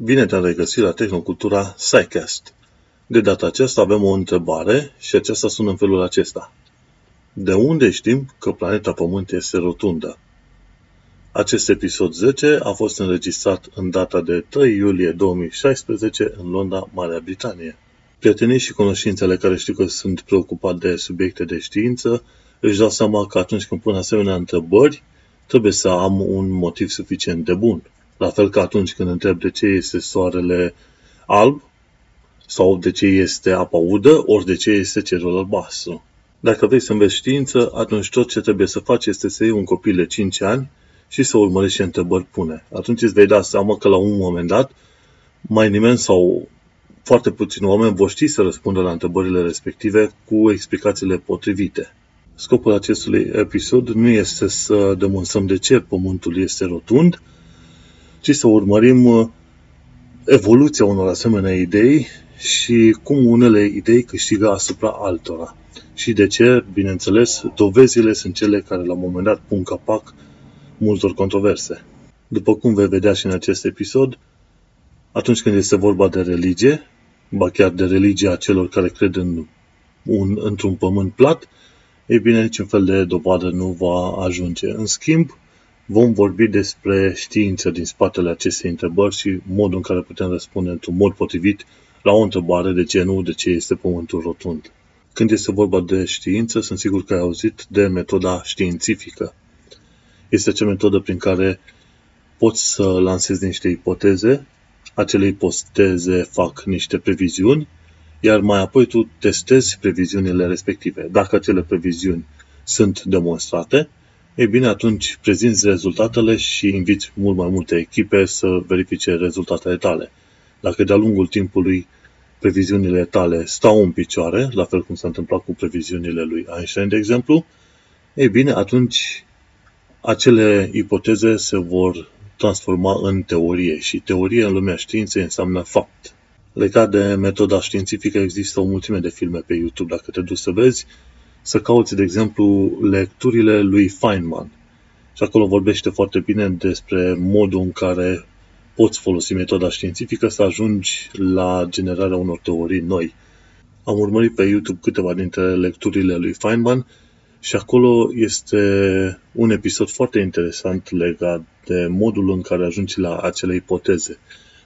Bine te-am regăsit la Tehnocultura SciCast. De data aceasta avem o întrebare și aceasta sună în felul acesta. De unde știm că planeta Pământ este rotundă? Acest episod 10 a fost înregistrat în data de 3 iulie 2016 în Londra, Marea Britanie. Prietenii și cunoștințele care știu că sunt preocupat de subiecte de știință își dau seama că atunci când pun asemenea întrebări, trebuie să am un motiv suficient de bun. La fel ca atunci când întreb de ce este soarele alb, sau de ce este apa udă, ori de ce este cerul albastru. Dacă vrei să înveți știință, atunci tot ce trebuie să faci este să iei un copil de 5 ani și să urmărești ce întrebări pune. Atunci îți vei da seama că la un moment dat mai nimeni sau foarte puțini oameni vor ști să răspundă la întrebările respective cu explicațiile potrivite. Scopul acestui episod nu este să demonstrăm de ce Pământul este rotund, ci să urmărim uh, evoluția unor asemenea idei și cum unele idei câștigă asupra altora. Și de ce, bineînțeles, dovezile sunt cele care la un moment dat pun capac multor controverse. După cum vei vedea și în acest episod, atunci când este vorba de religie, ba chiar de religia celor care cred în un, într-un pământ plat, ei bine, niciun fel de dovadă nu va ajunge. În schimb, vom vorbi despre știință din spatele acestei întrebări și modul în care putem răspunde într-un mod potrivit la o întrebare de ce nu, de ce este Pământul rotund. Când este vorba de știință, sunt sigur că ai auzit de metoda științifică. Este acea metodă prin care poți să lansezi niște ipoteze, acele ipoteze fac niște previziuni, iar mai apoi tu testezi previziunile respective. Dacă acele previziuni sunt demonstrate, ei bine, atunci prezinți rezultatele și inviți mult mai multe echipe să verifice rezultatele tale. Dacă de-a lungul timpului previziunile tale stau în picioare, la fel cum s-a întâmplat cu previziunile lui Einstein, de exemplu, ei bine, atunci acele ipoteze se vor transforma în teorie și teorie în lumea științei înseamnă fapt. Legat de metoda științifică există o mulțime de filme pe YouTube, dacă te duci să vezi, să cauți, de exemplu, lecturile lui Feynman. Și acolo vorbește foarte bine despre modul în care poți folosi metoda științifică să ajungi la generarea unor teorii noi. Am urmărit pe YouTube câteva dintre lecturile lui Feynman și acolo este un episod foarte interesant legat de modul în care ajungi la acele ipoteze.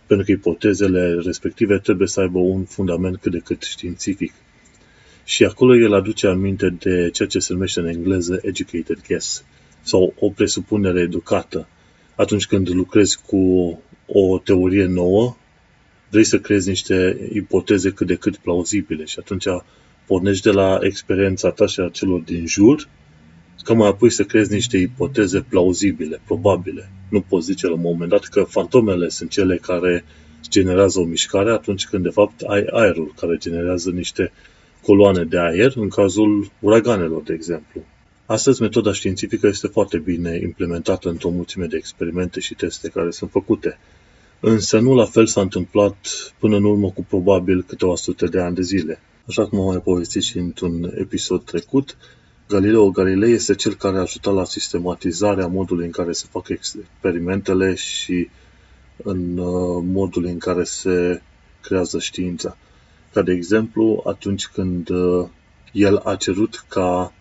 Pentru că ipotezele respective trebuie să aibă un fundament cât de cât științific. Și acolo el aduce aminte de ceea ce se numește în engleză educated guess sau o presupunere educată. Atunci când lucrezi cu o teorie nouă, vrei să creezi niște ipoteze cât de cât plauzibile și atunci pornești de la experiența ta și a celor din jur, ca mai apoi să creezi niște ipoteze plauzibile, probabile. Nu poți zice la un moment dat că fantomele sunt cele care generează o mișcare atunci când de fapt ai aerul care generează niște coloane de aer în cazul uraganelor, de exemplu. Astăzi, metoda științifică este foarte bine implementată într-o mulțime de experimente și teste care sunt făcute. Însă nu la fel s-a întâmplat până în urmă cu probabil câteva sute de ani de zile. Așa cum am mai povestit și într-un episod trecut, Galileo Galilei este cel care a ajutat la sistematizarea modului în care se fac experimentele și în uh, modul în care se creează știința. Ca de exemplu, atunci când uh, el a cerut ca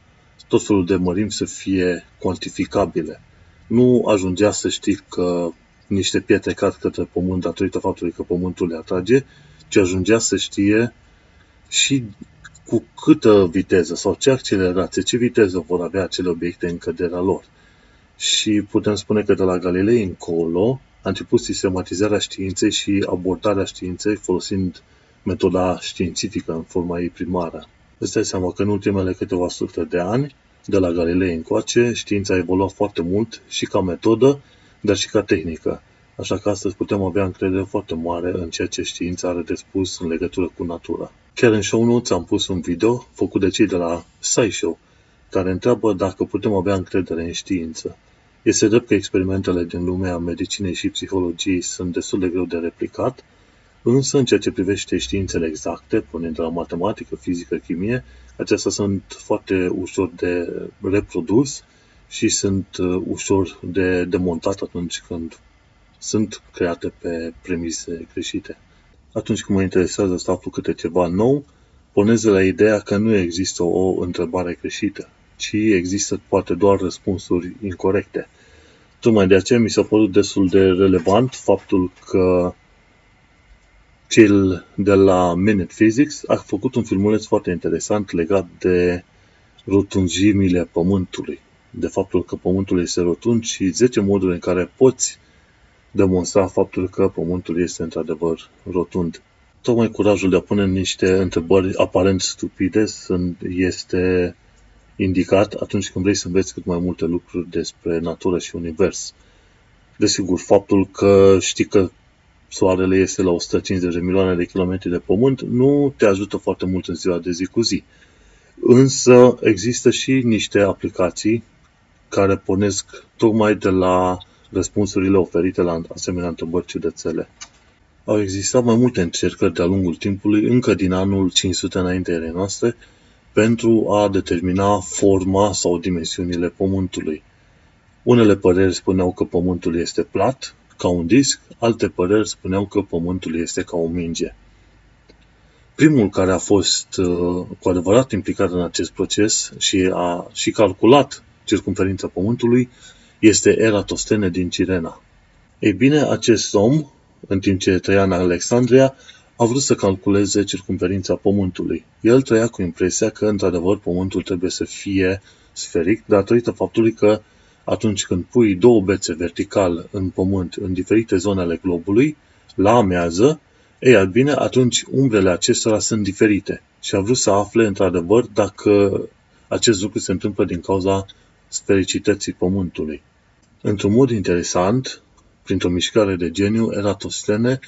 tot felul de mărimi să fie cuantificabile. Nu ajungea să știi că niște pietre cad către pământ datorită faptului că pământul le atrage, ci ajungea să știe și cu câtă viteză sau ce accelerație, ce viteză vor avea acele obiecte în căderea lor. Și putem spune că de la Galilei încolo a început sistematizarea științei și abordarea științei folosind metoda științifică în forma ei primară. Îți dai seama că în ultimele câteva sute de ani, de la Galilei încoace, știința a evoluat foarte mult și ca metodă, dar și ca tehnică. Așa că astăzi putem avea încredere foarte mare în ceea ce știința are de spus în legătură cu natura. Chiar în show notes am pus un video făcut de cei de la SciShow, care întreabă dacă putem avea încredere în știință. Este drept că experimentele din lumea medicinei și psihologiei sunt destul de greu de replicat, Însă, în ceea ce privește științele exacte, pornind de la matematică, fizică, chimie, acestea sunt foarte ușor de reprodus și sunt uh, ușor de demontat atunci când sunt create pe premise greșite. Atunci când mă interesează să aflu câte ceva nou, pornesc de la ideea că nu există o întrebare greșită, ci există poate doar răspunsuri incorrecte. Tocmai de aceea mi s-a părut destul de relevant faptul că cel de la Minute Physics a făcut un filmuleț foarte interesant legat de rotunjimile Pământului. De faptul că Pământul este rotund și 10 moduri în care poți demonstra faptul că Pământul este într-adevăr rotund. Tocmai curajul de a pune niște întrebări aparent stupide este indicat atunci când vrei să înveți cât mai multe lucruri despre natură și univers. Desigur, faptul că știi că Soarele este la 150 de milioane de kilometri de pământ nu te ajută foarte mult în ziua de zi cu zi. Însă există și niște aplicații care pornesc tocmai de la răspunsurile oferite la asemenea întrebări ciudățele. Au existat mai multe încercări de-a lungul timpului, încă din anul 500 înaintea erei noastre, pentru a determina forma sau dimensiunile Pământului. Unele păreri spuneau că Pământul este plat, ca un disc, alte păreri spuneau că Pământul este ca o minge. Primul care a fost uh, cu adevărat implicat în acest proces și a și calculat circumferința Pământului este Eratostene din Cirena. Ei bine, acest om, în timp ce trăia în Alexandria, a vrut să calculeze circumferința Pământului. El trăia cu impresia că, într-adevăr, Pământul trebuie să fie sferic, datorită faptului că atunci când pui două bețe vertical în pământ în diferite zone ale globului, la amează, ei, bine, atunci umbrele acestora sunt diferite. Și a vrut să afle, într-adevăr, dacă acest lucru se întâmplă din cauza sfericității Pământului. Într-un mod interesant, printr-o mișcare de geniu, Eratostene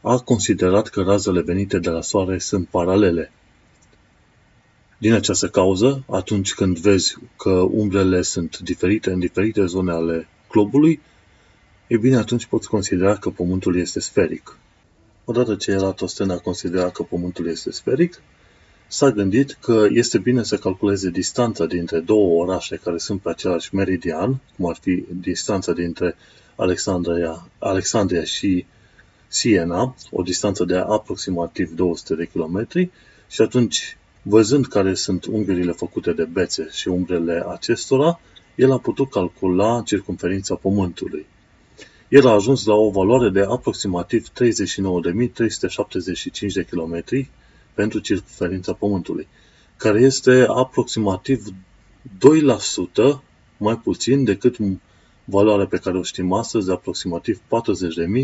a considerat că razele venite de la Soare sunt paralele. Din această cauză, atunci când vezi că umbrele sunt diferite în diferite zone ale globului, e bine, atunci poți considera că Pământul este sferic. Odată ce Eratosfen a considerat că Pământul este sferic, s-a gândit că este bine să calculeze distanța dintre două orașe care sunt pe același meridian, cum ar fi distanța dintre Alexandria, Alexandria și Siena, o distanță de aproximativ 200 de kilometri, și atunci Văzând care sunt unghiurile făcute de bețe și umbrele acestora, el a putut calcula circumferința Pământului. El a ajuns la o valoare de aproximativ 39.375 de kilometri pentru circumferința Pământului, care este aproximativ 2% mai puțin decât valoarea pe care o știm astăzi de aproximativ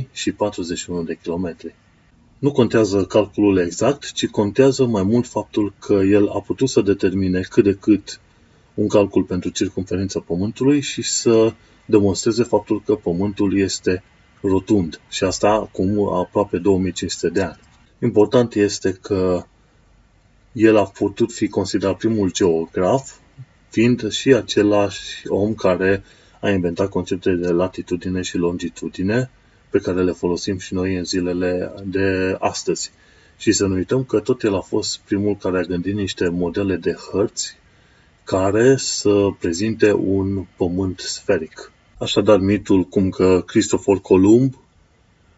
40.000 și 41 de kilometri. Nu contează calculul exact, ci contează mai mult faptul că el a putut să determine cât de cât un calcul pentru circumferința Pământului și să demonstreze faptul că Pământul este rotund și asta acum aproape 2500 de ani. Important este că el a putut fi considerat primul geograf, fiind și același om care a inventat conceptele de latitudine și longitudine, pe care le folosim și noi în zilele de astăzi. Și să nu uităm că tot el a fost primul care a gândit niște modele de hărți care să prezinte un pământ sferic. Așadar, mitul cum că Cristofor Columb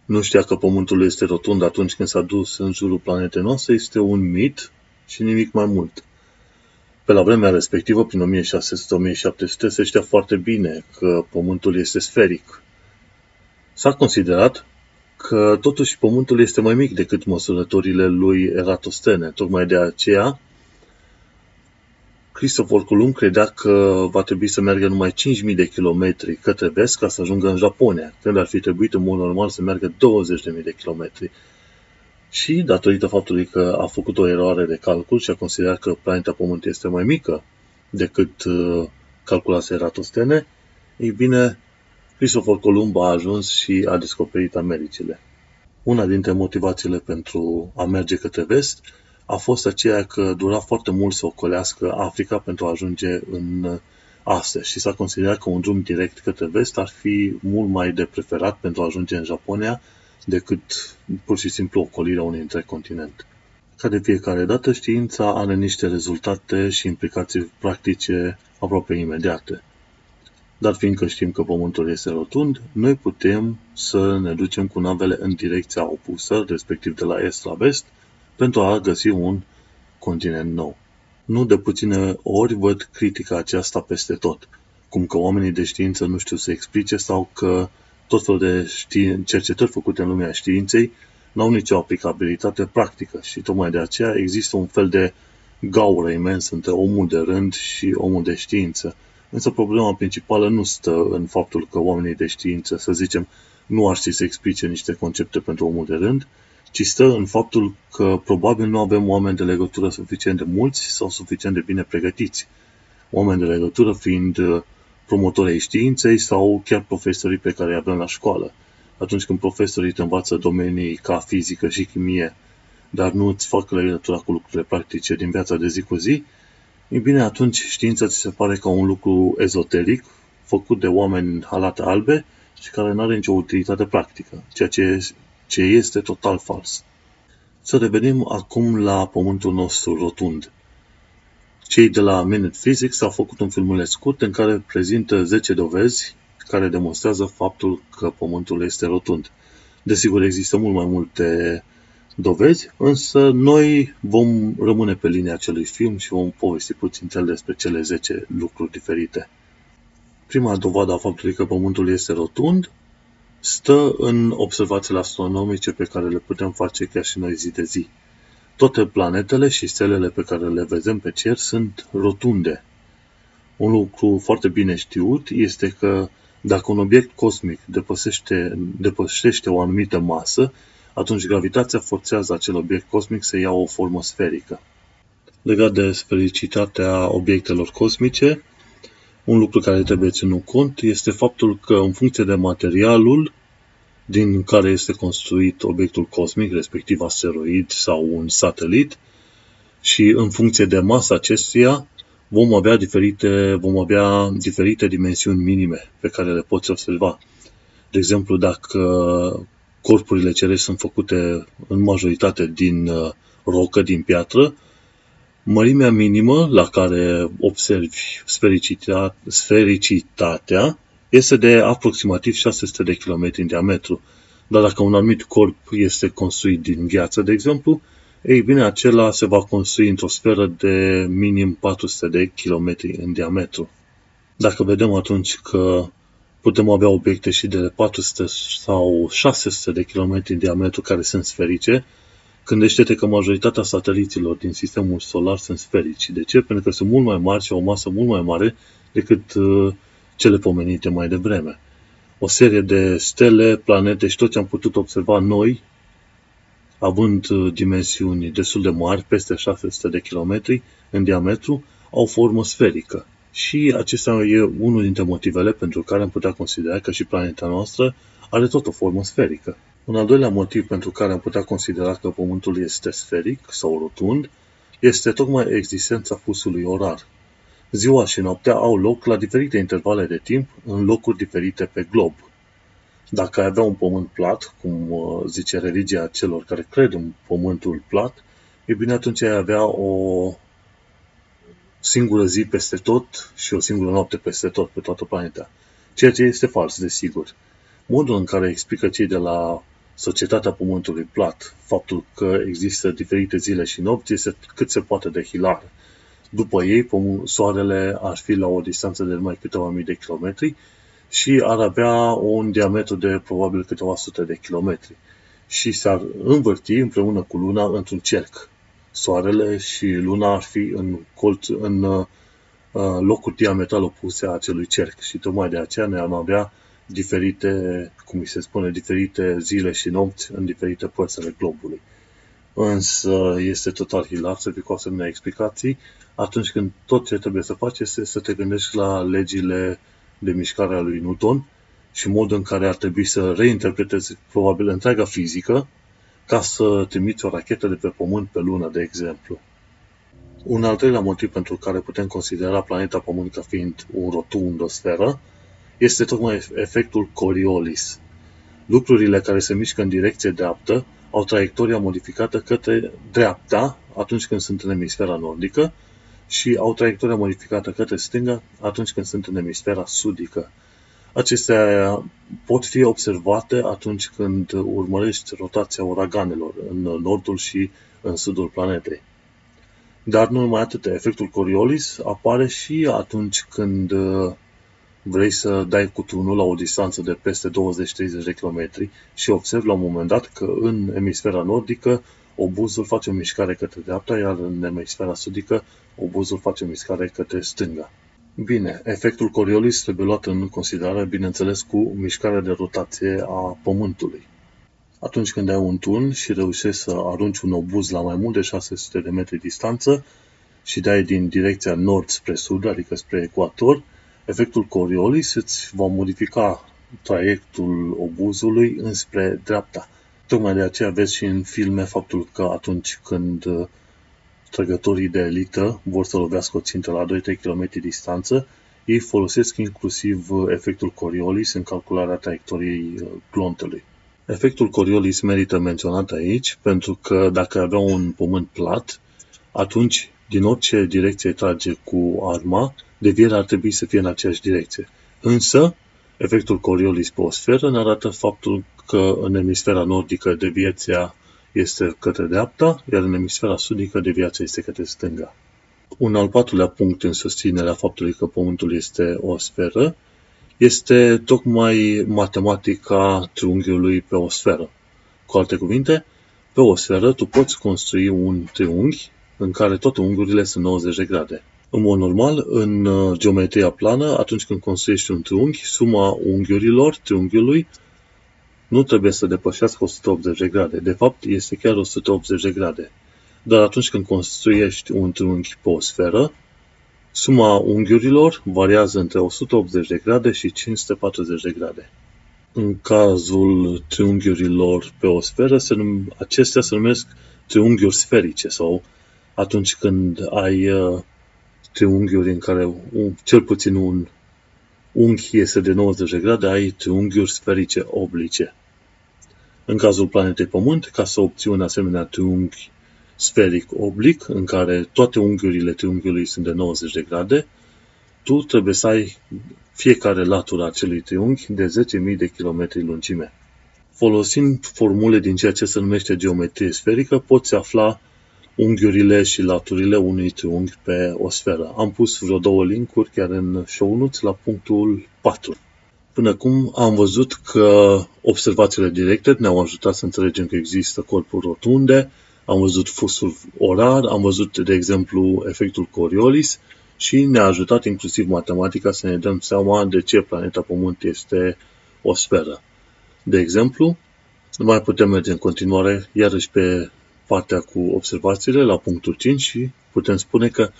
nu știa că pământul este rotund atunci când s-a dus în jurul planetei noastre este un mit și nimic mai mult. Pe la vremea respectivă, prin 1600-1700, se știa foarte bine că pământul este sferic. S-a considerat că totuși Pământul este mai mic decât măsurătorile lui Eratostene. Tocmai de aceea, Christopher Columb credea că va trebui să meargă numai 5.000 de kilometri către vest ca să ajungă în Japonia, când ar fi trebuit în mod normal să meargă 20.000 de kilometri. Și, datorită faptului că a făcut o eroare de calcul și a considerat că planeta Pământ este mai mică decât uh, calculase Eratostene, ei bine, Christopher Columb a ajuns și a descoperit Americile. Una dintre motivațiile pentru a merge către vest a fost aceea că dura foarte mult să ocolească Africa pentru a ajunge în Asia și s-a considerat că un drum direct către vest ar fi mult mai de preferat pentru a ajunge în Japonia decât pur și simplu ocolirea unui întreg continent. Ca de fiecare dată, știința are niște rezultate și implicații practice aproape imediate. Dar fiindcă știm că Pământul este rotund, noi putem să ne ducem cu navele în direcția opusă, respectiv de la est la vest, pentru a găsi un continent nou. Nu de puține ori văd critica aceasta peste tot, cum că oamenii de știință nu știu să explice sau că tot felul de ști- cercetări făcute în lumea științei n-au nicio aplicabilitate practică și tocmai de aceea există un fel de gaură imens între omul de rând și omul de știință. Însă problema principală nu stă în faptul că oamenii de știință, să zicem, nu ar ști să explice niște concepte pentru omul de rând, ci stă în faptul că probabil nu avem oameni de legătură suficient de mulți sau suficient de bine pregătiți. Oameni de legătură fiind uh, promotorii științei sau chiar profesorii pe care îi avem la școală. Atunci când profesorii te învață domenii ca fizică și chimie, dar nu îți fac legătura cu lucrurile practice din viața de zi cu zi, e bine, atunci știința ți se pare ca un lucru ezoteric, făcut de oameni halate albe și care nu are nicio utilitate practică, ceea ce, ce este total fals. Să revenim acum la pământul nostru rotund. Cei de la Minute Physics au făcut un filmuleț scurt în care prezintă 10 dovezi care demonstrează faptul că Pământul este rotund. Desigur, există mult mai multe dovezi, însă noi vom rămâne pe linia acelui film și vom povesti puțin cel despre cele 10 lucruri diferite. Prima dovadă a faptului că Pământul este rotund stă în observațiile astronomice pe care le putem face chiar și noi zi de zi. Toate planetele și stelele pe care le vedem pe cer sunt rotunde. Un lucru foarte bine știut este că dacă un obiect cosmic depășește, depășește o anumită masă, atunci gravitația forțează acel obiect cosmic să ia o formă sferică. Legat de sfericitatea obiectelor cosmice, un lucru care trebuie ținut cont este faptul că în funcție de materialul din care este construit obiectul cosmic, respectiv asteroid sau un satelit, și în funcție de masa acestuia, vom avea diferite, vom avea diferite dimensiuni minime pe care le poți observa. De exemplu, dacă corpurile cerești sunt făcute în majoritate din uh, rocă, din piatră, mărimea minimă la care observi sfericitatea este de aproximativ 600 de km în diametru. Dar dacă un anumit corp este construit din gheață, de exemplu, ei bine, acela se va construi într-o sferă de minim 400 de km în diametru. Dacă vedem atunci că putem avea obiecte și de 400 sau 600 de km în diametru care sunt sferice, gândește-te că majoritatea sateliților din sistemul solar sunt sferici. De ce? Pentru că sunt mult mai mari și au o masă mult mai mare decât uh, cele pomenite mai devreme. O serie de stele, planete și tot ce am putut observa noi având uh, dimensiuni destul de mari, peste 600 de kilometri în diametru, au formă sferică. Și acesta e unul dintre motivele pentru care am putea considera că și planeta noastră are tot o formă sferică. Un al doilea motiv pentru care am putea considera că Pământul este sferic sau rotund este tocmai existența fusului orar. Ziua și noaptea au loc la diferite intervale de timp în locuri diferite pe glob. Dacă ai avea un pământ plat, cum uh, zice religia celor care cred în pământul plat, e bine atunci ai avea o singură zi peste tot și o singură noapte peste tot pe toată planeta. Ceea ce este fals, desigur. Modul în care explică cei de la societatea Pământului plat faptul că există diferite zile și nopți este cât se poate de hilar. După ei, soarele ar fi la o distanță de numai câteva mii de kilometri și ar avea un diametru de probabil câteva sute de kilometri și s-ar învârti împreună cu luna într-un cerc. Soarele și luna ar fi în, colț, în uh, locuri diametral opuse a acelui cerc și tocmai de aceea ne am avea diferite, cum se spune, diferite zile și nopți în diferite părți ale globului. Însă este total hilar să fii cu asemenea explicații atunci când tot ce trebuie să faci este să te gândești la legile de mișcare a lui Newton și modul în care ar trebui să reinterpretezi probabil întreaga fizică ca să trimiți o rachetă de pe Pământ pe Lună, de exemplu. Un al treilea motiv pentru care putem considera planeta Pământ ca fiind un rotund, o sferă, este tocmai efectul Coriolis. Lucrurile care se mișcă în direcție dreaptă au traiectoria modificată către dreapta atunci când sunt în emisfera nordică și au traiectoria modificată către stânga atunci când sunt în emisfera sudică. Acestea pot fi observate atunci când urmărești rotația uraganelor în nordul și în sudul planetei. Dar nu numai atât, efectul Coriolis apare și atunci când uh, vrei să dai cu tunul la o distanță de peste 20-30 de km și observi la un moment dat că în emisfera nordică obuzul face o mișcare către dreapta, iar în emisfera sudică obuzul face o mișcare către stânga. Bine, efectul Coriolis trebuie luat în considerare, bineînțeles, cu mișcarea de rotație a Pământului. Atunci când ai un tun și reușești să arunci un obuz la mai mult de 600 de metri distanță și dai din direcția nord spre sud, adică spre ecuator, efectul Coriolis îți va modifica traiectul obuzului înspre dreapta. Tocmai de aceea vezi și în filme faptul că atunci când uh, trăgătorii de elită vor să lovească o țintă la 2-3 km distanță, ei folosesc inclusiv uh, efectul Coriolis în calcularea traiectoriei uh, glontelui. Efectul Coriolis merită menționat aici pentru că dacă avea un pământ plat, atunci din orice direcție trage cu arma, devierea ar trebui să fie în aceeași direcție. Însă, efectul Coriolis pe o sferă ne arată faptul că în emisfera nordică deviația este către dreapta, iar în emisfera sudică deviația este către stânga. Un al patrulea punct în susținerea faptului că Pământul este o sferă este tocmai matematica triunghiului pe o sferă. Cu alte cuvinte, pe o sferă tu poți construi un triunghi în care toate unghiurile sunt 90 de grade. În mod normal, în uh, geometria plană, atunci când construiești un triunghi, suma unghiurilor triunghiului nu trebuie să depășească 180 de grade. De fapt, este chiar 180 de grade. Dar atunci când construiești un triunghi pe o sferă, suma unghiurilor variază între 180 de grade și 540 de grade. În cazul triunghiurilor pe o sferă, se num- acestea se numesc triunghiuri sferice sau atunci când ai uh, triunghiuri în care un, cel puțin un unghi este de 90 de grade, ai triunghiuri sferice oblice. În cazul planetei Pământ, ca să obții un asemenea triunghi sferic oblic, în care toate unghiurile triunghiului sunt de 90 de grade, tu trebuie să ai fiecare latură a acelui triunghi de 10.000 de km lungime. Folosind formule din ceea ce se numește geometrie sferică, poți afla unghiurile și laturile unui triunghi pe o sferă. Am pus vreo două linkuri chiar în show notes la punctul 4. Până acum am văzut că observațiile directe ne-au ajutat să înțelegem că există corpuri rotunde, am văzut fusul orar, am văzut, de exemplu, efectul Coriolis și ne-a ajutat inclusiv matematica să ne dăm seama de ce planeta Pământ este o sferă. De exemplu, mai putem merge în continuare iarăși pe partea cu observațiile la punctul 5 și putem spune că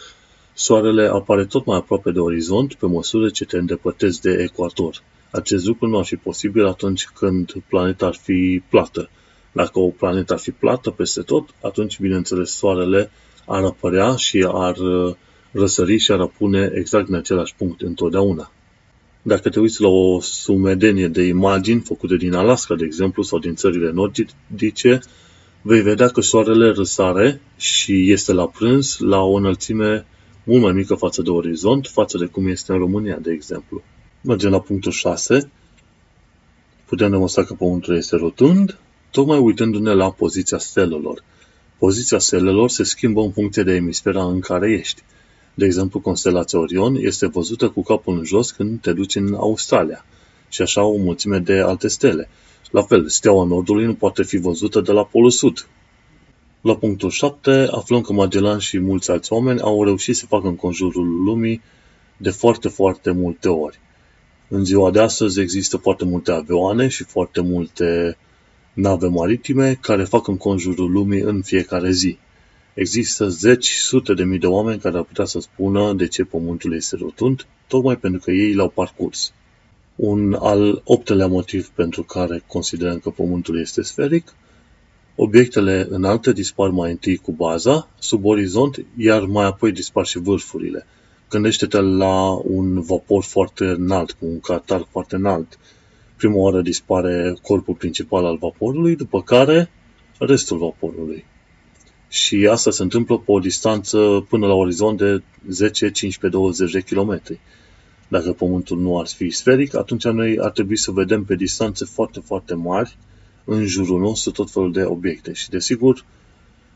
Soarele apare tot mai aproape de orizont pe măsură ce te îndepărtezi de ecuator. Acest lucru nu ar fi posibil atunci când planeta ar fi plată. Dacă o planetă ar fi plată peste tot, atunci, bineînțeles, Soarele ar apărea și ar uh, răsări și ar apune exact în același punct întotdeauna. Dacă te uiți la o sumedenie de imagini făcute din Alaska, de exemplu, sau din țările nordice, vei vedea că soarele răsare și este la prânz la o înălțime mult mai mică față de orizont, față de cum este în România, de exemplu. Mergem la punctul 6. Putem demonstra că Pământul este rotund, tocmai uitându-ne la poziția stelelor. Poziția stelelor se schimbă în funcție de emisfera în care ești. De exemplu, constelația Orion este văzută cu capul în jos când te duci în Australia și așa o mulțime de alte stele. La fel, steaua Nordului nu poate fi văzută de la Polul Sud. La punctul 7 aflăm că Magellan și mulți alți oameni au reușit să facă în conjurul lumii de foarte, foarte multe ori. În ziua de astăzi există foarte multe avioane și foarte multe nave maritime care fac în conjurul lumii în fiecare zi. Există zeci, sute de mii de oameni care ar putea să spună de ce Pământul este rotund, tocmai pentru că ei l-au parcurs. Un al optelea motiv pentru care considerăm că Pământul este sferic, obiectele înalte dispar mai întâi cu baza, sub orizont, iar mai apoi dispar și vârfurile. Gândește-te la un vapor foarte înalt, cu un catar foarte înalt. Prima oară dispare corpul principal al vaporului, după care restul vaporului. Și asta se întâmplă pe o distanță până la orizont de 10, 15, 20 de kilometri. Dacă Pământul nu ar fi sferic, atunci noi ar trebui să vedem pe distanțe foarte, foarte mari în jurul nostru tot felul de obiecte. Și desigur,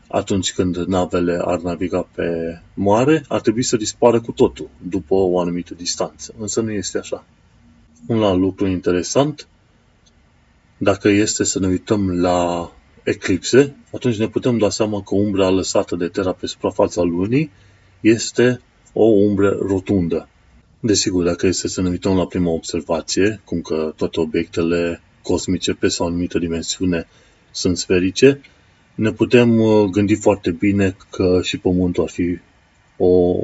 atunci când navele ar naviga pe mare, ar trebui să dispară cu totul după o anumită distanță. Însă nu este așa. Un alt lucru interesant, dacă este să ne uităm la eclipse, atunci ne putem da seama că umbra lăsată de Terra pe suprafața lunii este o umbră rotundă. Desigur, dacă este să ne uităm la prima observație, cum că toate obiectele cosmice pe o anumită dimensiune sunt sferice, ne putem uh, gândi foarte bine că și Pământul ar fi o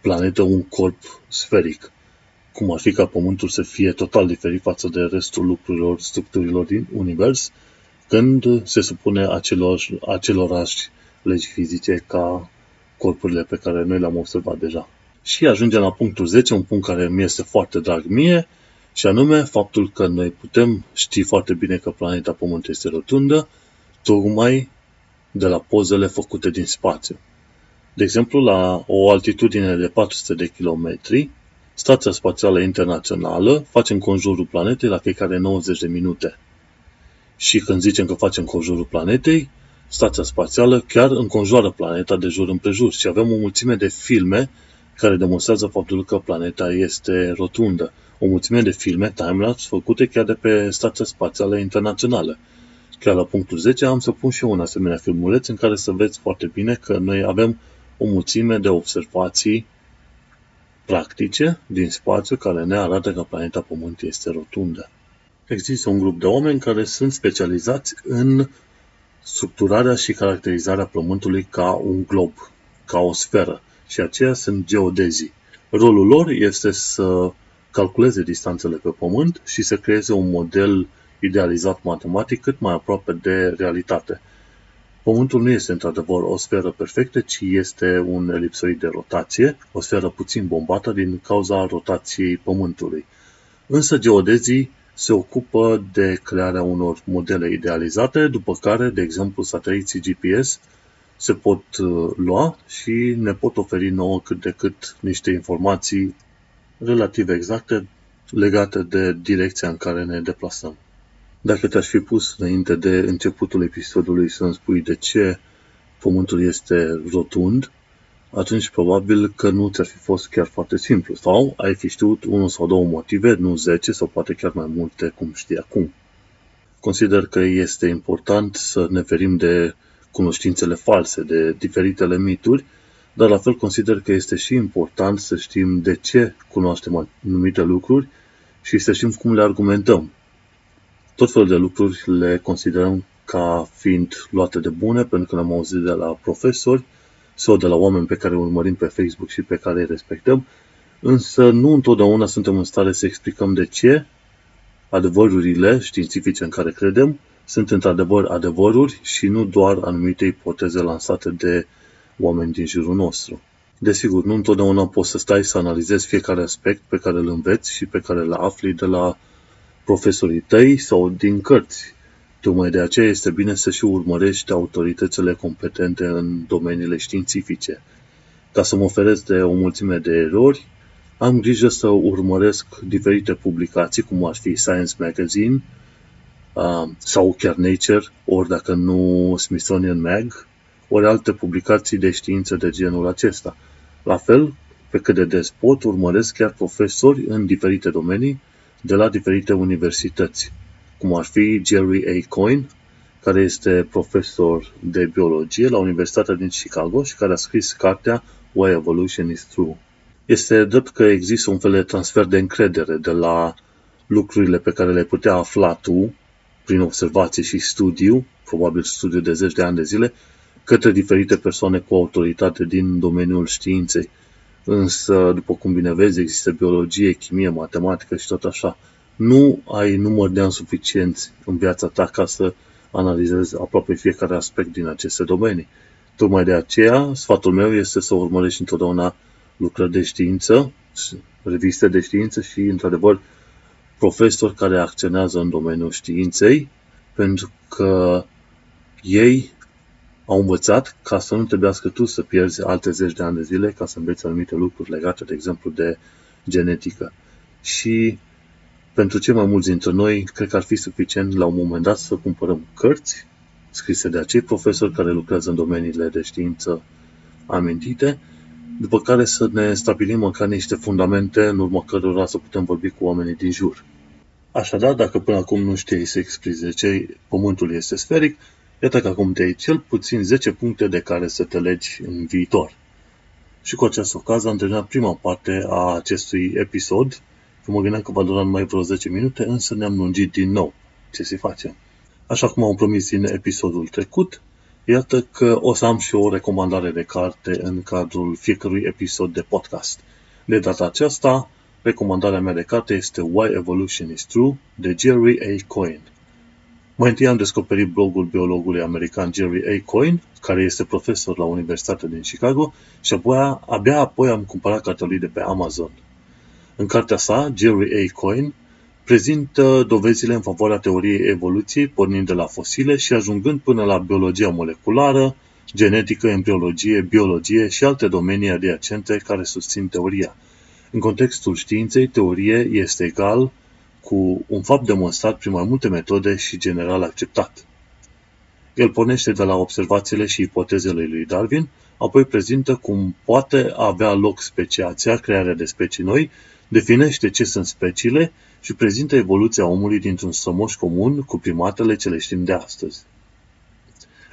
planetă, un corp sferic. Cum ar fi ca Pământul să fie total diferit față de restul lucrurilor, structurilor din univers, când se supune acelor, acelorași legi fizice ca corpurile pe care noi le-am observat deja. Și ajungem la punctul 10, un punct care mi este foarte drag mie, și anume faptul că noi putem ști foarte bine că planeta Pământ este rotundă, tocmai de la pozele făcute din spațiu. De exemplu, la o altitudine de 400 de kilometri, Stația Spațială Internațională face conjurul planetei la fiecare 90 de minute. Și când zicem că facem conjurul planetei, Stația Spațială chiar înconjoară planeta de jur împrejur și avem o mulțime de filme care demonstrează faptul că planeta este rotundă. O mulțime de filme timelapse făcute chiar de pe Stația Spațială Internațională. Chiar la punctul 10 am să pun și eu un asemenea filmuleț în care să vedeți foarte bine că noi avem o mulțime de observații practice din spațiu care ne arată că planeta Pământ este rotundă. Există un grup de oameni care sunt specializați în structurarea și caracterizarea Pământului ca un glob, ca o sferă și aceia sunt geodezii. Rolul lor este să calculeze distanțele pe Pământ și să creeze un model idealizat matematic cât mai aproape de realitate. Pământul nu este într-adevăr o sferă perfectă, ci este un elipsoid de rotație, o sferă puțin bombată din cauza rotației Pământului. Însă geodezii se ocupă de crearea unor modele idealizate, după care, de exemplu, sateliții GPS se pot uh, lua și ne pot oferi nouă cât de cât niște informații relativ exacte legate de direcția în care ne deplasăm. Dacă te-aș fi pus înainte de începutul episodului să-mi spui de ce Pământul este rotund, atunci probabil că nu ți-ar fi fost chiar foarte simplu. Sau ai fi știut unul sau două motive, nu zece sau poate chiar mai multe, cum știi acum. Consider că este important să ne ferim de cunoștințele false, de diferitele mituri, dar la fel consider că este și important să știm de ce cunoaștem anumite lucruri și să știm cum le argumentăm. Tot felul de lucruri le considerăm ca fiind luate de bune, pentru că le-am auzit de la profesori sau de la oameni pe care îi urmărim pe Facebook și pe care îi respectăm, însă nu întotdeauna suntem în stare să explicăm de ce adevărurile științifice în care credem sunt într-adevăr adevăruri și nu doar anumite ipoteze lansate de oameni din jurul nostru. Desigur, nu întotdeauna poți să stai să analizezi fiecare aspect pe care îl înveți și pe care îl afli de la profesorii tăi sau din cărți. Tocmai de aceea este bine să și urmărești autoritățile competente în domeniile științifice. Ca să mă oferesc de o mulțime de erori, am grijă să urmăresc diferite publicații, cum ar fi Science Magazine, sau chiar Nature, ori dacă nu Smithsonian Mag, ori alte publicații de știință de genul acesta. La fel, pe cât de des pot, urmăresc chiar profesori în diferite domenii de la diferite universități, cum ar fi Jerry A. Coyne, care este profesor de biologie la Universitatea din Chicago și care a scris cartea Why Evolution is True. Este drept că există un fel de transfer de încredere de la lucrurile pe care le putea afla tu prin observație și studiu, probabil studiu de zeci de ani de zile, către diferite persoane cu autoritate din domeniul științei. Însă, după cum bine vezi, există biologie, chimie, matematică și tot așa. Nu ai număr de ani suficienți în viața ta ca să analizezi aproape fiecare aspect din aceste domenii. Tocmai de aceea, sfatul meu este să urmărești întotdeauna lucrări de știință, reviste de știință și, într-adevăr, profesori care acționează în domeniul științei, pentru că ei au învățat ca să nu trebuiască tu să pierzi alte zeci de ani de zile ca să înveți anumite lucruri legate, de exemplu, de genetică. Și pentru cei mai mulți dintre noi, cred că ar fi suficient la un moment dat să cumpărăm cărți scrise de acei profesori care lucrează în domeniile de știință amintite, după care să ne stabilim măcar niște fundamente în urma cărora să putem vorbi cu oamenii din jur. Așadar, dacă până acum nu știi să explici de ce Pământul este sferic, iată că acum te ai cel puțin 10 puncte de care să te legi în viitor. Și cu această ocazie am terminat prima parte a acestui episod, că mă gândeam că va dura numai vreo 10 minute, însă ne-am lungit din nou. Ce se face? Așa cum am promis în episodul trecut, iată că o să am și o recomandare de carte în cadrul fiecărui episod de podcast. De data aceasta, recomandarea mea de carte este Why Evolution is True de Jerry A. Coyne. Mai întâi am descoperit blogul biologului american Jerry A. Coyne, care este profesor la Universitatea din Chicago, și apoi, abia apoi am cumpărat cartea lui de pe Amazon. În cartea sa, Jerry A. Coyne prezintă dovezile în favoarea teoriei evoluției, pornind de la fosile și ajungând până la biologia moleculară, genetică, embriologie, biologie și alte domenii adiacente care susțin teoria. În contextul științei, teorie este egal cu un fapt demonstrat prin mai multe metode și general acceptat. El pornește de la observațiile și ipotezele lui Darwin, apoi prezintă cum poate avea loc speciația, crearea de specii noi, definește ce sunt speciile și prezintă evoluția omului dintr-un strămoș comun cu primatele ce le știm de astăzi.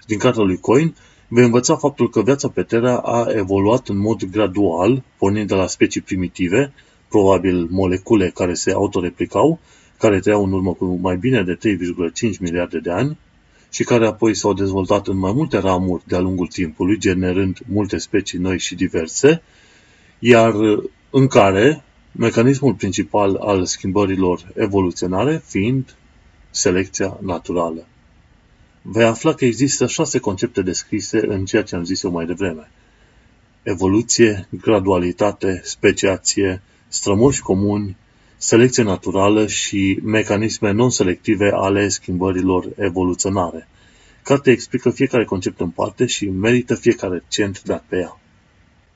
Din cartea lui Coin, vei învăța faptul că viața pe Terra a evoluat în mod gradual, pornind de la specii primitive, probabil molecule care se autoreplicau, care trăiau în urmă cu mai bine de 3,5 miliarde de ani și care apoi s-au dezvoltat în mai multe ramuri de-a lungul timpului, generând multe specii noi și diverse, iar în care mecanismul principal al schimbărilor evoluționare fiind selecția naturală. Vei afla că există șase concepte descrise în ceea ce am zis eu mai devreme. Evoluție, gradualitate, speciație, strămoși comuni, selecție naturală și mecanisme non-selective ale schimbărilor evoluționare. Cartea explică fiecare concept în parte și merită fiecare cent dat pe ea.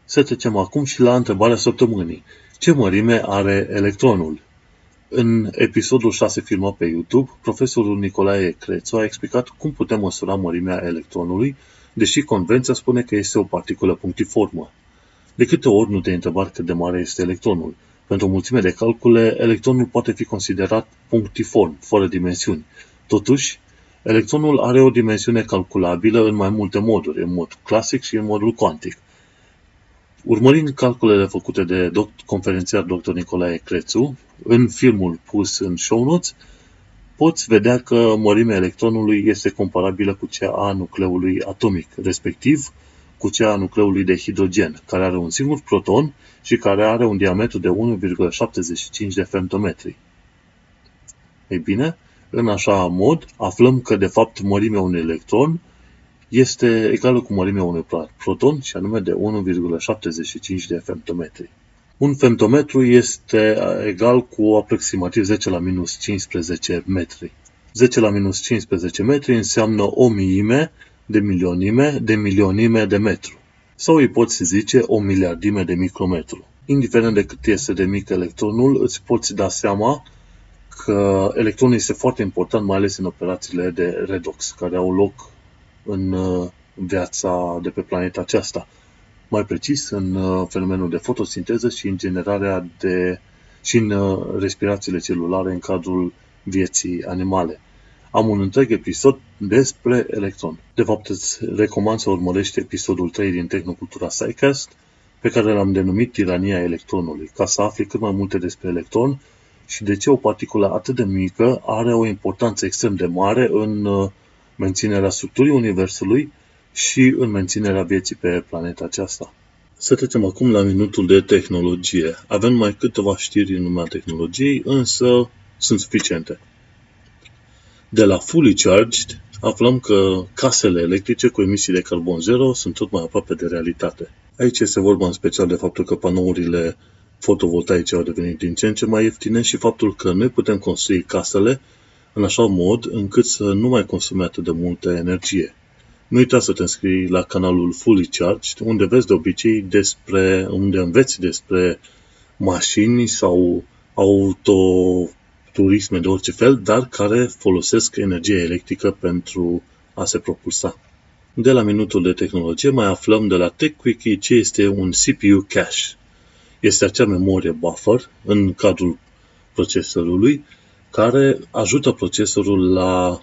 Să trecem acum și la întrebarea săptămânii. Ce mărime are electronul? În episodul 6 filmat pe YouTube, profesorul Nicolae Crețu a explicat cum putem măsura mărimea electronului, deși convenția spune că este o particulă punctiformă. De câte ori nu te-ai întrebat cât de mare este electronul? Pentru o mulțime de calcule, electronul poate fi considerat punctiform, fără dimensiuni. Totuși, electronul are o dimensiune calculabilă în mai multe moduri, în mod clasic și în modul cuantic – Urmărind calculele făcute de doct- conferențiar dr. Nicolae Crețu, în filmul pus în show notes, poți vedea că mărimea electronului este comparabilă cu cea a nucleului atomic, respectiv cu cea a nucleului de hidrogen, care are un singur proton și care are un diametru de 1,75 de femtometri. Ei bine, în așa mod, aflăm că de fapt mărimea unui electron este egală cu mărimea unui proton și anume de 1,75 de femtometri. Un femtometru este egal cu aproximativ 10 la minus 15 metri. 10 la minus 15 metri înseamnă o miime de milionime de milionime de metru. Sau îi poți zice o miliardime de micrometru. Indiferent de cât este de mic electronul, îți poți da seama că electronul este foarte important, mai ales în operațiile de redox, care au loc în uh, viața de pe planeta aceasta. Mai precis, în uh, fenomenul de fotosinteză și în generarea de și în uh, respirațiile celulare în cadrul vieții animale. Am un întreg episod despre electron. De fapt, îți recomand să urmărești episodul 3 din Tehnocultura SciCast, pe care l-am denumit Tirania electronului, ca să afli cât mai multe despre electron și de ce o particulă atât de mică are o importanță extrem de mare în menținerea structurii Universului și în menținerea vieții pe planeta aceasta. Să trecem acum la minutul de tehnologie. Avem mai câteva știri în lumea tehnologiei, însă sunt suficiente. De la Fully Charged aflăm că casele electrice cu emisii de carbon zero sunt tot mai aproape de realitate. Aici este vorba în special de faptul că panourile fotovoltaice au devenit din ce în ce mai ieftine și faptul că noi putem construi casele în așa mod încât să nu mai consume atât de multă energie. Nu uita să te înscrii la canalul Fully Charged, unde vezi de obicei despre, unde înveți despre mașini sau autoturisme de orice fel, dar care folosesc energie electrică pentru a se propulsa. De la minutul de tehnologie mai aflăm de la TechWiki ce este un CPU cache. Este acea memorie buffer în cadrul procesorului care ajută procesorul la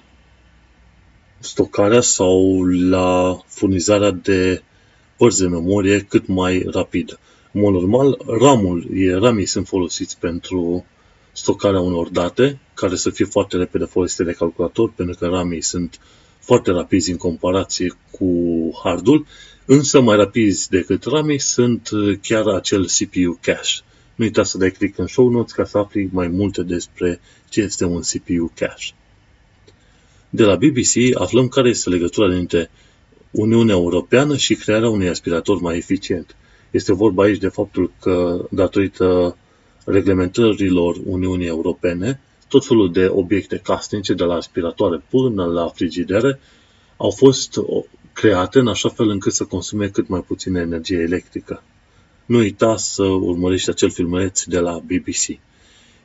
stocarea sau la furnizarea de părți de memorie cât mai rapid. În mod normal, RAM-ul, RAM-ii sunt folosiți pentru stocarea unor date care să fie foarte repede folosite de calculator, pentru că RAM-ii sunt foarte rapizi în comparație cu hardul, însă mai rapizi decât RAM sunt chiar acel CPU cache. Nu uita să dai click în show notes ca să afli mai multe despre ce este un CPU cache. De la BBC aflăm care este legătura dintre Uniunea Europeană și crearea unui aspirator mai eficient. Este vorba aici de faptul că, datorită reglementărilor Uniunii Europene, tot felul de obiecte casnice, de la aspiratoare până la frigidere, au fost create în așa fel încât să consume cât mai puțină energie electrică. Nu uita să urmărești acel filmuleț de la BBC.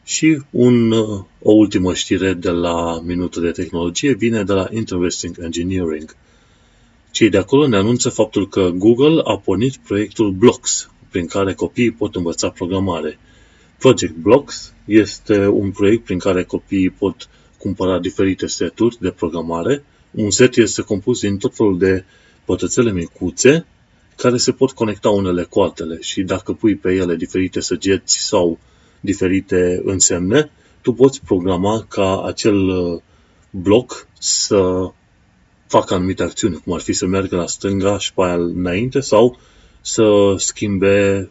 Și un, o ultimă știre de la Minutul de Tehnologie vine de la Interesting Engineering. Cei de acolo ne anunță faptul că Google a pornit proiectul Blocks, prin care copiii pot învăța programare. Project Blocks este un proiect prin care copiii pot cumpăra diferite seturi de programare. Un set este compus din tot felul de pătățele micuțe care se pot conecta unele cu altele și dacă pui pe ele diferite săgeți sau diferite însemne, tu poți programa ca acel uh, bloc să facă anumite acțiuni, cum ar fi să meargă la stânga și pe aia înainte sau să schimbe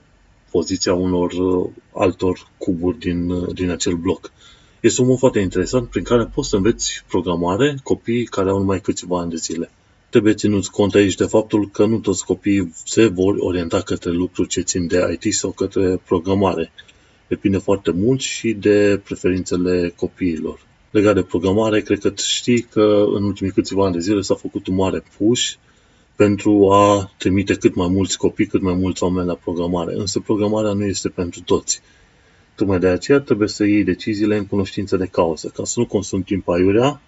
poziția unor uh, altor cuburi din, uh, din acel bloc. Este un mod foarte interesant prin care poți să înveți programare copiii care au numai câțiva ani de zile. Trebuie ținut cont aici de faptul că nu toți copiii se vor orienta către lucruri ce țin de IT sau către programare. Depinde foarte mult și de preferințele copiilor. Legat de programare, cred că știi că în ultimii câțiva ani de zile s-a făcut un mare push pentru a trimite cât mai mulți copii, cât mai mulți oameni la programare. Însă programarea nu este pentru toți. Tocmai de aceea trebuie să iei deciziile în cunoștință de cauză, ca să nu consumi timp aiurea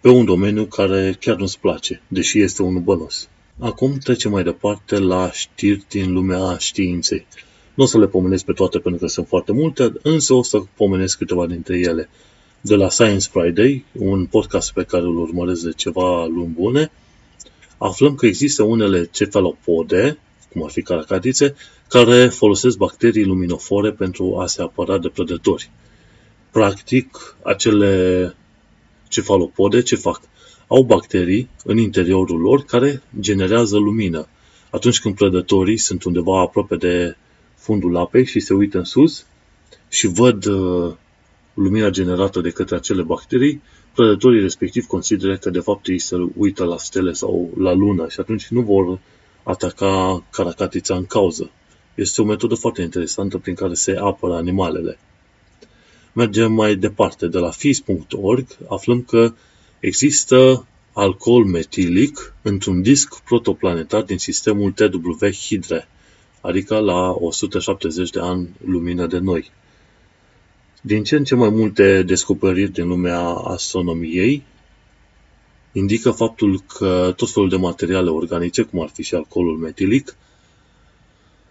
pe un domeniu care chiar nu-ți place, deși este unul bănos. Acum trecem mai departe la știri din lumea științei. Nu o să le pomenesc pe toate pentru că sunt foarte multe, însă o să pomenesc câteva dintre ele. De la Science Friday, un podcast pe care îl urmăresc de ceva luni bune, aflăm că există unele cefalopode, cum ar fi caracatițe, care folosesc bacterii luminofore pentru a se apăra de prădători. Practic, acele cefalopode ce fac? Au bacterii în interiorul lor care generează lumină. Atunci când prădătorii sunt undeva aproape de fundul apei și se uită în sus și văd uh, lumina generată de către acele bacterii, prădătorii respectiv consideră că de fapt ei se uită la stele sau la lună și atunci nu vor ataca caracatița în cauză. Este o metodă foarte interesantă prin care se apără animalele. Mergem mai departe. De la FIS.org aflăm că există alcool metilic într-un disc protoplanetar din sistemul TW Hydre, adică la 170 de ani lumină de noi. Din ce în ce mai multe descoperiri din lumea astronomiei indică faptul că tot felul de materiale organice, cum ar fi și alcoolul metilic,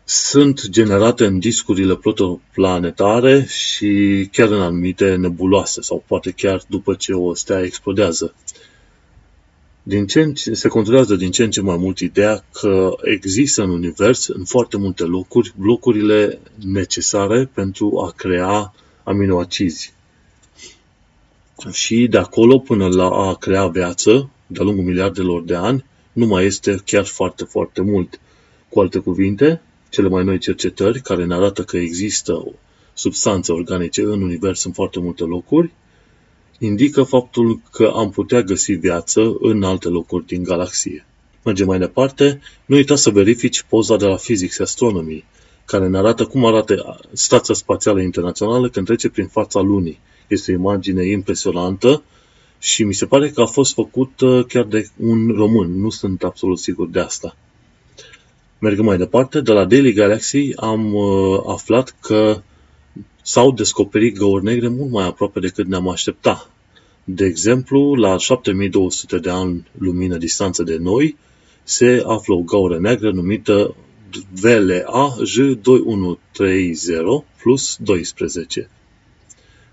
sunt generate în discurile protoplanetare și chiar în anumite nebuloase sau poate chiar după ce o stea explodează. Din ce ce, se controlează din ce în ce mai mult ideea că există în univers, în foarte multe locuri, blocurile necesare pentru a crea aminoacizi. Și de acolo până la a crea viață, de-a lungul miliardelor de ani, nu mai este chiar foarte, foarte mult. Cu alte cuvinte, cele mai noi cercetări care ne arată că există substanțe organice în univers în foarte multe locuri, indică faptul că am putea găsi viață în alte locuri din galaxie. Mergem mai departe, nu uita să verifici poza de la Physics Astronomy, care ne arată cum arată Stația Spațială Internațională când trece prin fața Lunii. Este o imagine impresionantă Și mi se pare că a fost făcut uh, chiar de un român. Nu sunt absolut sigur de asta. Mergem mai departe. De la Daily Galaxy am uh, aflat că s-au descoperit găuri negre mult mai aproape decât ne-am aștepta. De exemplu, la 7200 de ani lumină distanță de noi, se află o gaură neagră numită VLA J2130 plus 12.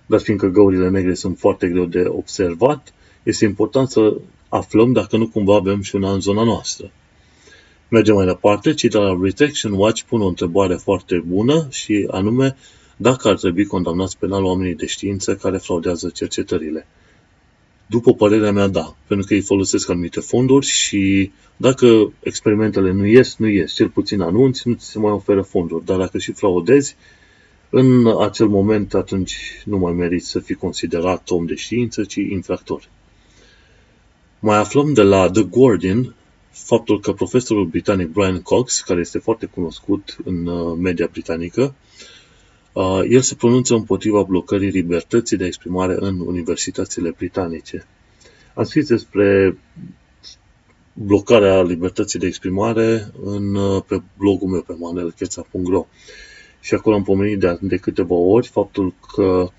Dar fiindcă găurile negre sunt foarte greu de observat, este important să aflăm dacă nu cumva avem și una în zona noastră. Mergem mai departe, cei de la Retection Watch pun o întrebare foarte bună și anume dacă ar trebui condamnați penal oamenii de știință care fraudează cercetările. După părerea mea, da, pentru că ei folosesc anumite fonduri și dacă experimentele nu ies, nu ies. Cel puțin anunți, nu ți se mai oferă fonduri. Dar dacă și fraudezi, în acel moment atunci nu mai meriți să fii considerat om de știință, ci infractor. Mai aflăm de la The Guardian faptul că profesorul britanic Brian Cox, care este foarte cunoscut în uh, media britanică, uh, el se pronunță împotriva blocării libertății de exprimare în universitățile britanice. Am scris despre blocarea libertății de exprimare în, uh, pe blogul meu pe manelcheța.ro și acolo am pomenit de, de câteva ori faptul că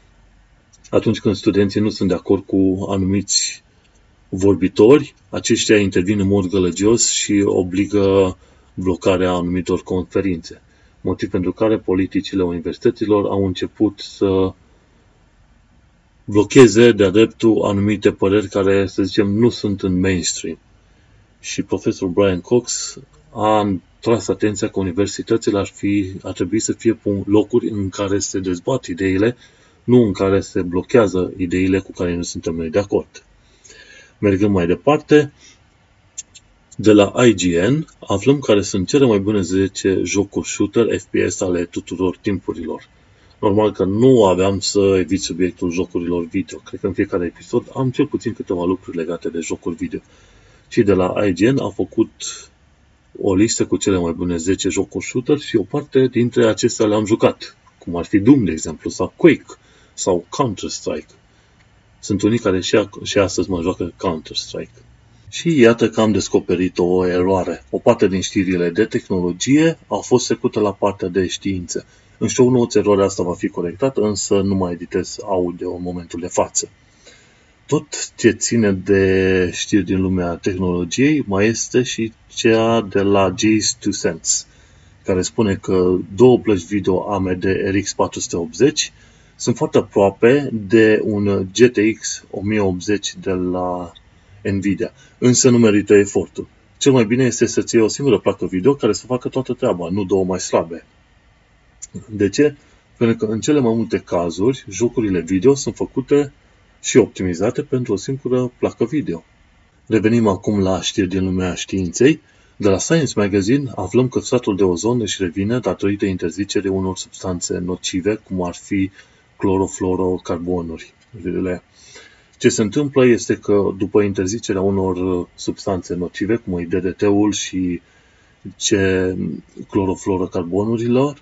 atunci când studenții nu sunt de acord cu anumiți vorbitori, aceștia intervin în mod gălăgios și obligă blocarea anumitor conferințe. Motiv pentru care politicile universităților au început să blocheze de-a dreptul anumite păreri care, să zicem, nu sunt în mainstream. Și profesorul Brian Cox a tras atenția că universitățile ar, fi, ar trebui să fie locuri în care se dezbat ideile, nu în care se blochează ideile cu care nu suntem noi de acord. Mergând mai departe, de la IGN aflăm care sunt cele mai bune 10 jocuri shooter FPS ale tuturor timpurilor. Normal că nu aveam să evit subiectul jocurilor video. Cred că în fiecare episod am cel puțin câteva lucruri legate de jocuri video. Și de la IGN a făcut o listă cu cele mai bune 10 jocuri shooter și o parte dintre acestea le-am jucat, cum ar fi Doom, de exemplu, sau Quake, sau Counter-Strike. Sunt unii care și, și astăzi mă joacă Counter-Strike. Și iată că am descoperit o eroare. O parte din știrile de tehnologie au fost secută la partea de știință. În show notes eroarea asta va fi corectată, însă nu mai editez audio în momentul de față. Tot ce ține de știri din lumea tehnologiei mai este și cea de la Jay's Two Cents, care spune că două plăci video AMD RX 480 sunt foarte aproape de un GTX 1080 de la Nvidia, însă nu merită efortul. Cel mai bine este să-ți iei o singură placă video care să facă toată treaba, nu două mai slabe. De ce? Pentru că în cele mai multe cazuri, jocurile video sunt făcute și optimizate pentru o singură placă video. Revenim acum la știri din lumea științei. De la Science Magazine aflăm că stratul de ozon își revine datorită interzicerii unor substanțe nocive, cum ar fi clorofluorocarbonuri. Ce se întâmplă este că după interzicerea unor substanțe nocive, cum e DDT-ul și ce clorofluorocarbonurilor,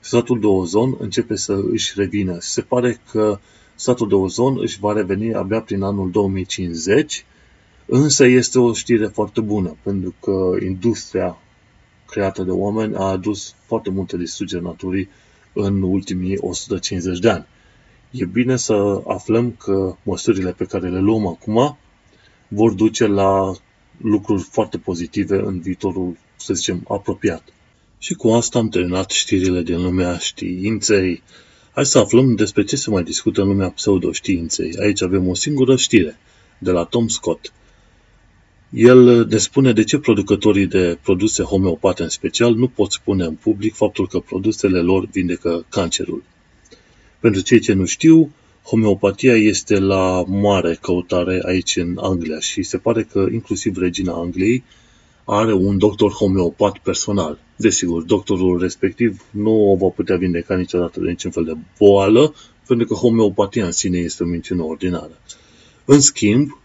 stratul de ozon începe să își revină. Se pare că stratul de ozon își va reveni abia prin anul 2050, însă este o știre foarte bună, pentru că industria creată de oameni a adus foarte multe distrugeri naturii în ultimii 150 de ani. E bine să aflăm că măsurile pe care le luăm acum vor duce la lucruri foarte pozitive în viitorul, să zicem, apropiat. Și cu asta am terminat știrile din lumea științei. Hai să aflăm despre ce se mai discută în lumea pseudoștiinței. Aici avem o singură știre, de la Tom Scott. El ne spune de ce producătorii de produse homeopate în special nu pot spune în public faptul că produsele lor vindecă cancerul. Pentru cei ce nu știu, homeopatia este la mare căutare aici în Anglia și se pare că inclusiv regina Angliei are un doctor homeopat personal. Desigur, doctorul respectiv nu o va putea vindeca niciodată de niciun fel de boală, pentru că homeopatia în sine este o minciună ordinară. În schimb,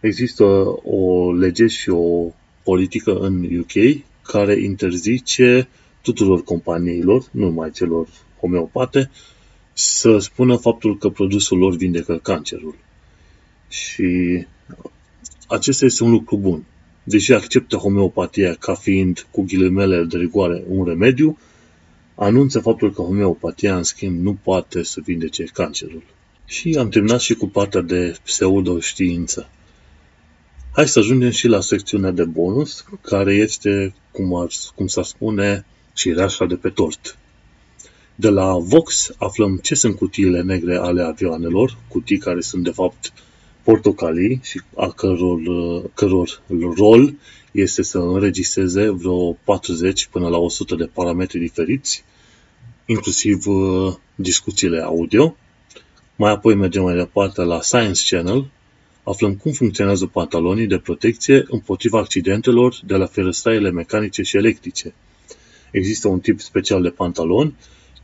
există o lege și o politică în UK care interzice tuturor companiilor, nu numai celor homeopate, să spună faptul că produsul lor vindecă cancerul. Și acesta este un lucru bun. Deși acceptă homeopatia ca fiind, cu ghilimele de rigoare, un remediu, anunță faptul că homeopatia, în schimb, nu poate să vindece cancerul. Și am terminat și cu partea de pseudoștiință. Hai să ajungem și la secțiunea de bonus, care este, cum, ar, cum s-ar spune, cireașa de pe tort. De la Vox aflăm ce sunt cutiile negre ale avioanelor, cutii care sunt de fapt portocalii și a căror, căror rol este să înregistreze vreo 40 până la 100 de parametri diferiți, inclusiv uh, discuțiile audio. Mai apoi mergem mai departe la Science Channel, aflăm cum funcționează pantalonii de protecție împotriva accidentelor de la ferăstraiele mecanice și electrice. Există un tip special de pantaloni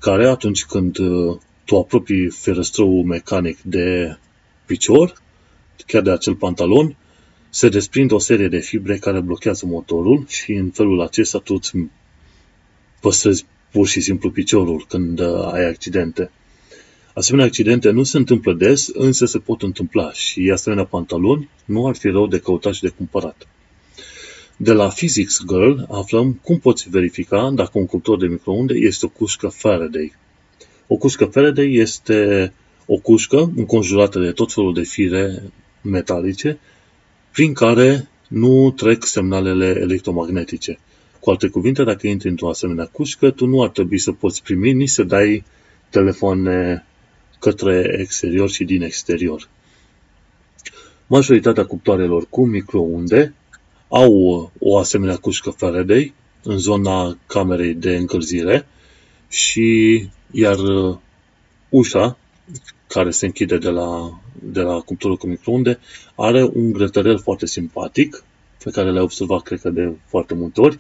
care atunci când uh, tu apropii ferăstrăul mecanic de picior, chiar de acel pantalon, se desprinde o serie de fibre care blochează motorul și în felul acesta tu îți păstrezi pur și simplu piciorul când uh, ai accidente. Asemenea accidente nu se întâmplă des, însă se pot întâmpla și asemenea pantaloni nu ar fi rău de căutat și de cumpărat. De la Physics Girl aflăm cum poți verifica dacă un cuptor de microunde este o cușcă Faraday. O cușcă Faraday este o cușcă înconjurată de tot felul de fire metalice prin care nu trec semnalele electromagnetice. Cu alte cuvinte, dacă intri într-o asemenea cușcă, tu nu ar trebui să poți primi nici să dai telefoane către exterior și din exterior. Majoritatea cuptoarelor cu microunde au o asemenea cușcă Faraday în zona camerei de încălzire și iar ușa care se închide de la, de la cuptorul cu microunde are un grătărel foarte simpatic pe care le-ai observat, cred că, de foarte multe ori,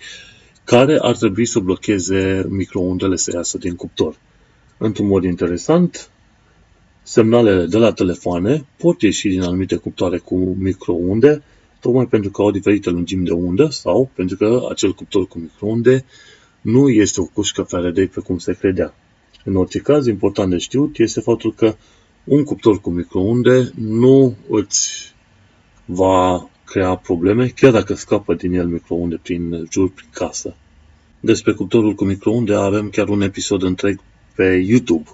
care ar trebui să blocheze microundele să iasă din cuptor. Într-un mod interesant, semnalele de la telefoane pot ieși din anumite cuptoare cu microunde, tocmai pentru că au diferite lungimi de undă sau pentru că acel cuptor cu microunde nu este o cușcă Faraday pe cum se credea. În orice caz, important de știut este faptul că un cuptor cu microunde nu îți va crea probleme, chiar dacă scapă din el microunde prin jur, prin casă. Despre cuptorul cu microunde avem chiar un episod întreg pe YouTube,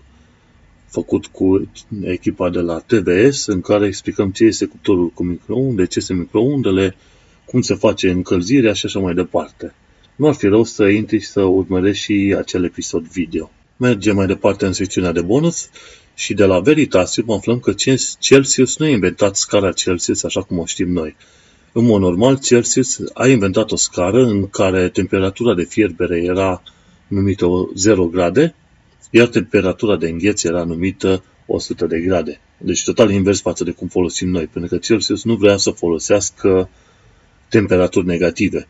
făcut cu echipa de la TVS, în care explicăm ce este cuptorul cu microunde, ce sunt microundele, cum se face încălzirea și așa mai departe. Nu ar fi rău să intri și să urmărești și acel episod video. Mergem mai departe în secțiunea de bonus și de la Veritasium aflăm că Celsius nu a inventat scara Celsius așa cum o știm noi. În mod normal, Celsius a inventat o scară în care temperatura de fierbere era numită 0 grade, iar temperatura de îngheț era numită 100 de grade. Deci total invers față de cum folosim noi, pentru că Celsius nu vrea să folosească temperaturi negative.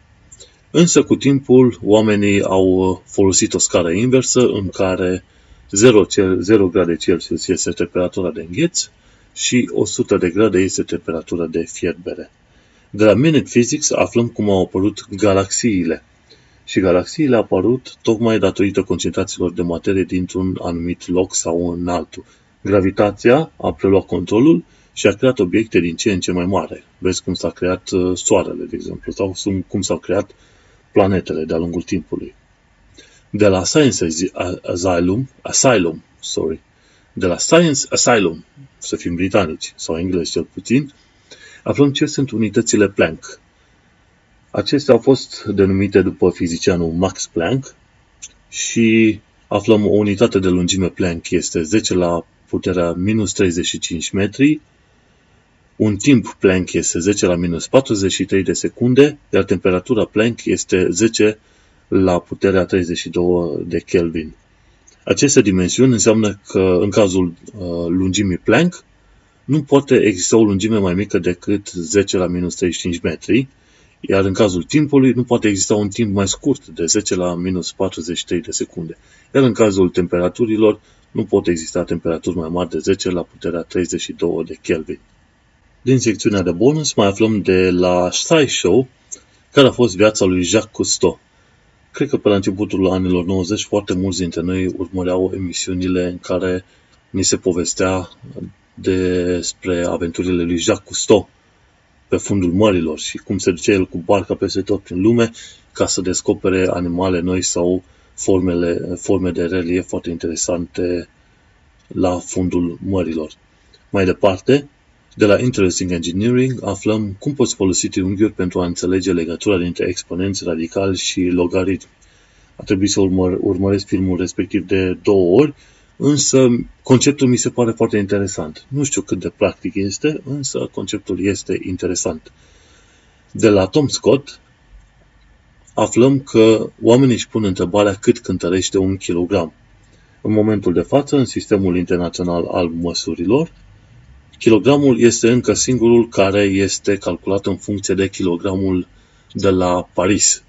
Însă cu timpul oamenii au folosit o scară inversă în care 0, 0 grade Celsius este temperatura de îngheț și 100 de grade este temperatura de fierbere. De la Minute Physics aflăm cum au apărut galaxiile. Și galaxiile au apărut tocmai datorită concentrațiilor de materie dintr-un anumit loc sau în altul. Gravitația a preluat controlul și a creat obiecte din ce în ce mai mare. Vezi cum s-a creat uh, soarele, de exemplu, sau cum s-au creat planetele de-a lungul timpului de la Science Asylum, Asylum, sorry, de la Science Asylum, să fim britanici, sau englezi cel puțin, aflăm ce sunt unitățile Planck. Acestea au fost denumite după fizicianul Max Planck și aflăm o unitate de lungime Planck este 10 la puterea minus 35 metri, un timp Planck este 10 la minus 43 de secunde, iar temperatura Planck este 10 la puterea 32 de Kelvin. Aceste dimensiuni înseamnă că în cazul uh, lungimii Planck nu poate exista o lungime mai mică decât 10 la minus 35 metri, iar în cazul timpului nu poate exista un timp mai scurt de 10 la minus 43 de secunde. Iar în cazul temperaturilor nu pot exista temperaturi mai mari de 10 la puterea 32 de Kelvin. Din secțiunea de bonus mai aflăm de la SciShow care a fost viața lui Jacques Cousteau. Cred că pe la începutul anilor 90 foarte mulți dintre noi urmăreau emisiunile în care ni se povestea despre aventurile lui Jacques Cousteau pe fundul mărilor și cum se duce el cu barca peste tot prin lume ca să descopere animale noi sau formele, forme de relief foarte interesante la fundul mărilor. Mai departe, de la Interesting Engineering aflăm cum poți folosi triunghiuri pentru a înțelege legătura dintre exponenți radicali și logaritmi. A trebuit să urmă, urmăresc filmul respectiv de două ori, însă conceptul mi se pare foarte interesant. Nu știu cât de practic este, însă conceptul este interesant. De la Tom Scott aflăm că oamenii își pun întrebarea cât cântărește un kilogram. În momentul de față, în sistemul internațional al măsurilor, kilogramul este încă singurul care este calculat în funcție de kilogramul de la Paris.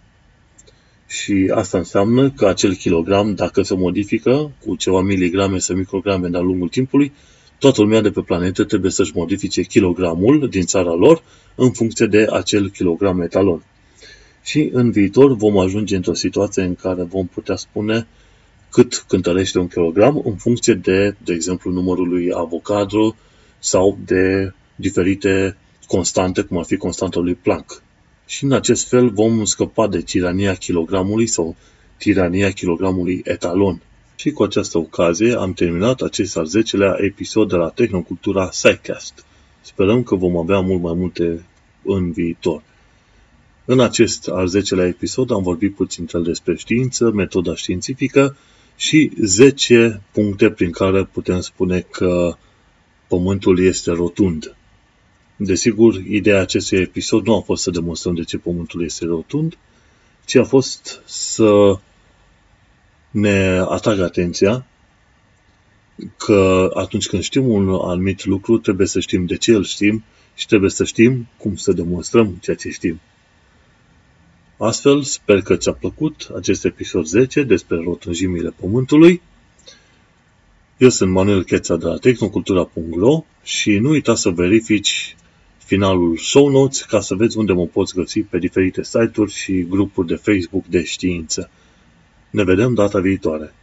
Și asta înseamnă că acel kilogram, dacă se modifică cu ceva miligrame sau micrograme de-a lungul timpului, toată lumea de pe planetă trebuie să-și modifice kilogramul din țara lor în funcție de acel kilogram etalon. Și în viitor vom ajunge într-o situație în care vom putea spune cât cântărește un kilogram în funcție de, de exemplu, numărul lui Avogadro sau de diferite constante, cum ar fi constanta lui Planck. Și în acest fel vom scăpa de tirania kilogramului sau tirania kilogramului etalon. Și cu această ocazie am terminat acest al 10-lea episod de la Tehnocultura SciCast. Sperăm că vom avea mult mai multe în viitor. În acest al 10-lea episod am vorbit puțin despre știință, metoda științifică și 10 puncte prin care putem spune că Pământul este rotund. Desigur, ideea acestui episod nu a fost să demonstrăm de ce Pământul este rotund, ci a fost să ne atragă atenția că atunci când știm un anumit lucru, trebuie să știm de ce îl știm și trebuie să știm cum să demonstrăm ceea ce știm. Astfel, sper că ți-a plăcut acest episod 10 despre rotunjimile Pământului. Eu sunt Manuel Cheța de la tehnocultura.ro și nu uita să verifici finalul show notes ca să vezi unde mă poți găsi pe diferite site-uri și grupuri de Facebook de știință. Ne vedem data viitoare!